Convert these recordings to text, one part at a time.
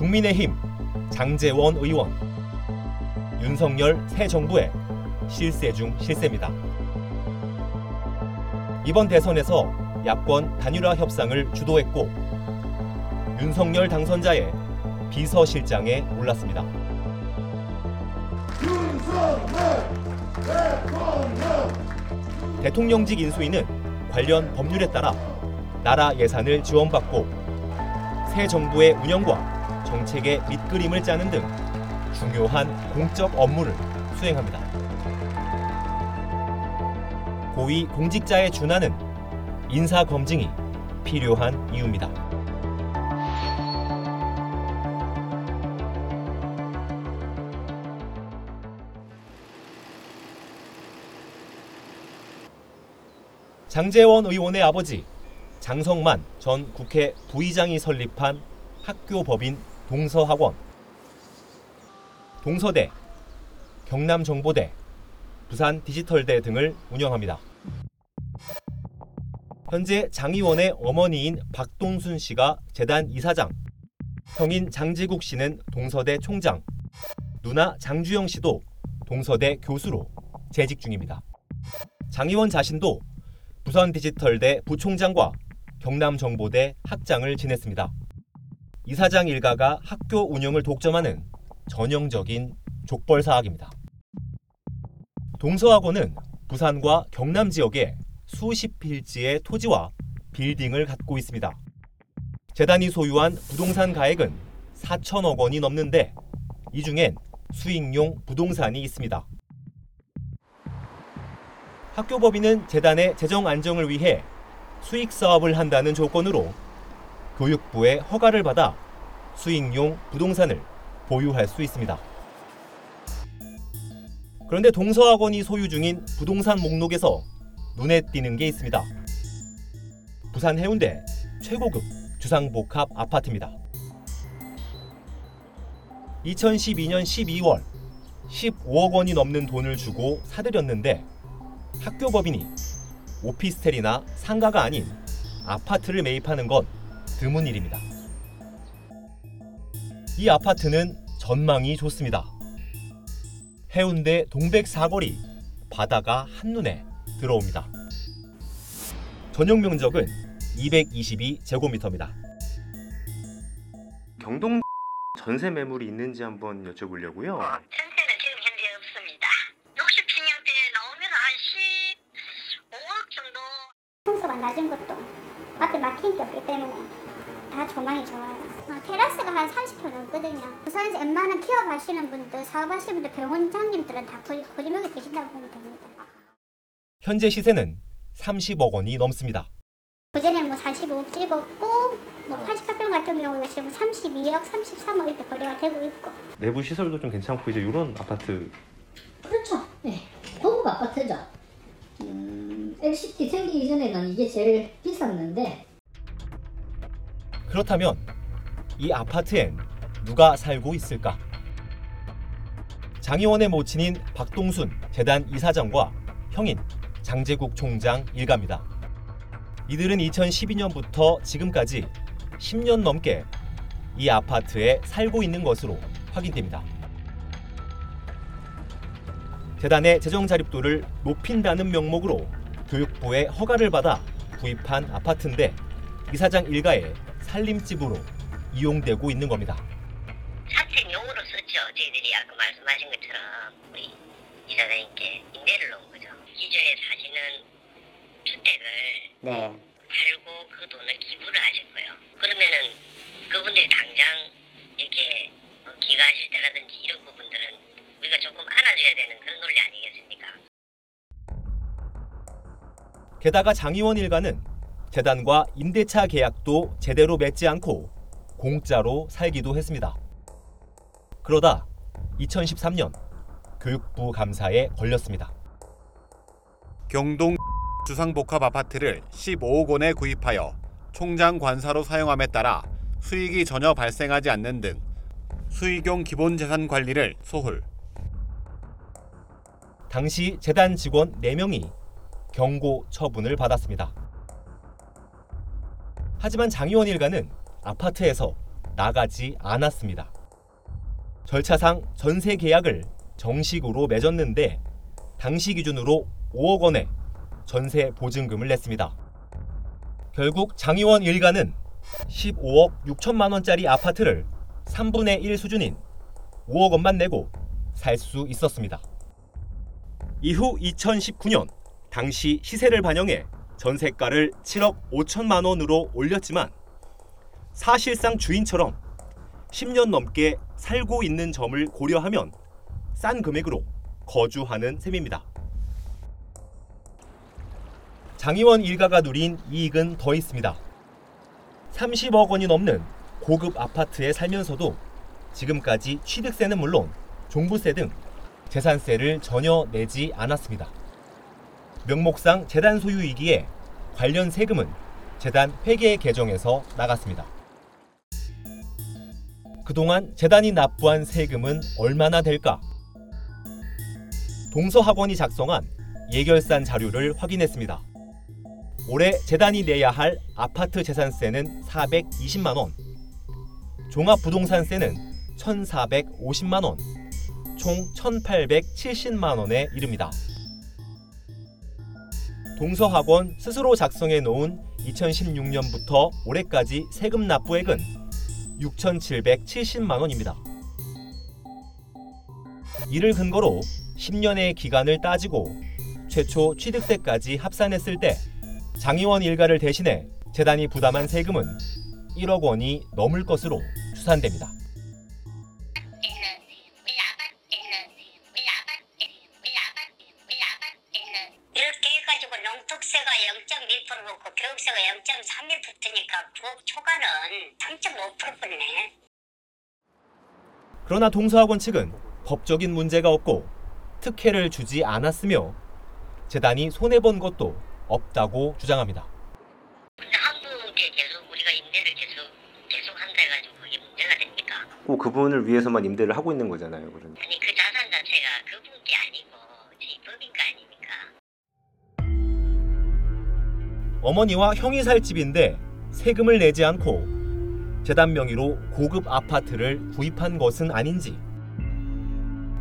국민의힘 장재원 의원 윤석열 새 정부의 실세 중 실세입니다. 이번 대선에서 야권 단일화 협상을 주도했고 윤석열 당선자의 비서실장에 올랐습니다. 대통령직 인수위는 관련 법률에 따라 나라 예산을 지원받고 새 정부의 운영과 정책의 밑그림을 짜는 등 중요한 공적 업무를 수행합니다. 고위 공직자에 준하는 인사 검증이 필요한 이유입니다. 장재원 의원의 아버지 장성만 전 국회 부의장이 설립한 학교법인 동서학원, 동서대, 경남정보대, 부산 디지털대 등을 운영합니다. 현재 장 의원의 어머니인 박동순 씨가 재단 이사장, 형인 장지국 씨는 동서대 총장, 누나 장주영 씨도 동서대 교수로 재직 중입니다. 장 의원 자신도 부산 디지털대 부총장과 경남정보대 학장을 지냈습니다. 이사장 일가가 학교 운영을 독점하는 전형적인 족벌 사학입니다. 동서학원은 부산과 경남 지역에 수십 필지의 토지와 빌딩을 갖고 있습니다. 재단이 소유한 부동산 가액은 4천억 원이 넘는데 이 중엔 수익용 부동산이 있습니다. 학교 법인은 재단의 재정 안정을 위해 수익 사업을 한다는 조건으로 교육부의 허가를 받아 수익용 부동산을 보유할 수 있습니다. 그런데 동서학원이 소유 중인 부동산 목록에서 눈에 띄는 게 있습니다. 부산 해운대 최고급 주상복합 아파트입니다. 2012년 12월 15억 원이 넘는 돈을 주고 사들였는데 학교 법인이 오피스텔이나 상가가 아닌 아파트를 매입하는 건 드문 일입니다. 이 아파트는 전망이 좋습니다. 해운대 동백 사거리 바다가 한눈에 들어옵니다. 전용 면적은 222제곱미터입니다. 경동 전세 매물이 있는지 한번 여쭤보려고요. 전세는 지금 현재 없습니다. 60평형대 나오면 한 15억 정도 평수가 낮은 것도 앞에 막힌 게 없기 때문에 다 조망이 좋아요. 어, 테라스가 한 30평 넘거든요. 부산에서 웬만한 키워가시는 분들, 사업하시는 분들, 병원장님들은 다 거짓말에 계신다고 보면 됩니다. 현재 시세는 30억 원이 넘습니다. 그전에 뭐 45억 찍었고 뭐 88평 같은 경우는 지금 32억, 33억 이렇게 거래가 되고 있고 내부 시설도 좀 괜찮고 이제 이런 아파트 그렇죠. 네. 고급 아파트죠. 음, LCT 생기기 전에는 이게 제일 비쌌는데 그렇다면 이 아파트엔 누가 살고 있을까? 장 의원의 모친인 박동순 재단 이사장과 형인 장재국 총장 일가입니다. 이들은 2012년부터 지금까지 10년 넘게 이 아파트에 살고 있는 것으로 확인됩니다. 재단의 재정 자립도를 높인다는 명목으로 교육부의 허가를 받아 구입한 아파트인데 이사장 일가의 살림집으로 이용되고 있는 겁니다. 사택용으로 썼죠. 저희들이 아까 말씀하신 것처럼 우리 이사장님께 임대를 놓은 거죠. 기존에 사시는 주택을 네. 팔고 그 돈을 기부를 하실 거예요. 그러면은 그분들이 당장 이렇게 뭐 기가하실 때라든지 이런 부분들은 우리가 조금 안아줘야 되는 그런 논리 아니겠습 게다가 장 의원 일가는 재단과 임대차 계약도 제대로 맺지 않고 공짜로 살기도 했습니다. 그러다 2013년 교육부 감사에 걸렸습니다. 경동 주상복합 아파트를 15억 원에 구입하여 총장 관사로 사용함에 따라 수익이 전혀 발생하지 않는 등 수익용 기본 재산 관리를 소홀. 당시 재단 직원 4명이 경고 처분을 받았습니다. 하지만 장 의원 일가는 아파트에서 나가지 않았습니다. 절차상 전세 계약을 정식으로 맺었는데 당시 기준으로 5억 원의 전세 보증금을 냈습니다. 결국 장의원 일가는 15억 6천만 원짜리 아파트를 3분의 1 수준인 5억 원만 내고 살 수 있었습니다. 이후 2019년 당시 시세를 반영해 전세가를 7억 5천만 원으로 올렸지만 사실상 주인처럼 10년 넘게 살고 있는 점을 고려하면 싼 금액으로 거주하는 셈입니다. 장의원 일가가 누린 이익은 더 있습니다. 30억 원이 넘는 고급 아파트에 살면서도 지금까지 취득세는 물론 종부세 등 재산세를 전혀 내지 않았습니다. 명목상 재단 소유이기에 관련 세금은 재단 회계 계정에서 나갔습니다. 그동안 재단이 납부한 세금은 얼마나 될까? 동서학원이 작성한 예결산 자료를 확인했습니다. 올해 재단이 내야 할 아파트 재산세는 420만 원, 종합부동산세는 1,450만 원, 총 1,870만 원에 이릅니다. 동서학원 스스로 작성해 놓은 2016년부터 올해까지 세금 납부액은 6,770만 원입니다. 이를 근거로 10년의 기간을 따지고 최초 취득세까지 합산했을 때 장의원 일가를 대신해 재단이 부담한 세금은 1억 원이 넘을 것으로 추산됩니다. 0.2%고 교육세가 0.3이 붙으니까 그 초과는 3.5% 붙네. 그러나 동서학원 측은 법적인 문제가 없고 특혜를 주지 않았으며 재단이 손해본 것도 없다고 주장합니다. 근데 한국에 계속 우리가 임대를 계속 계속 한다 해가지고 그게 문제가 됩니까? 꼭 그분을 위해서만 임대를 하고 있는 거잖아요. 그런. 아니 어머니와 형이 살 집인데 세금을 내지 않고 재단 명의로 고급 아파트를 구입한 것은 아닌지.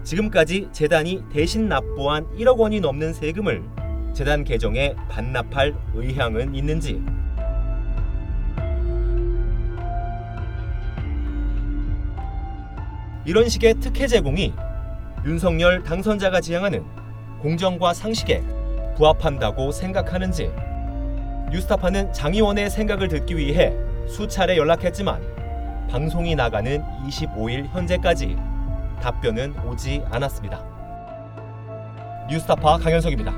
지금까지 재단이 대신 납부한 1억 원이 넘는 세금을 재단 계정에 반납할 의향은 있는지. 이런 식의 특혜 제공이 윤석열 당선자가 지향하는 공정과 상식에 부합한다고 생각하는지 뉴스타파는 장의원의 생각을 듣기 위해 수차례 연락했지만 방송이 나가는 25일 현재까지 답변은 오지 않았습니다. 뉴스타파 강현석입니다.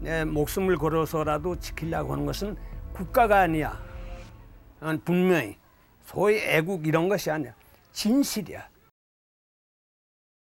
내 목숨을 걸어서라도 지키려고 하는 것은 국가가 아니야. 어, 분명히 소위 애국 이런 것이 아니야. 진실이야.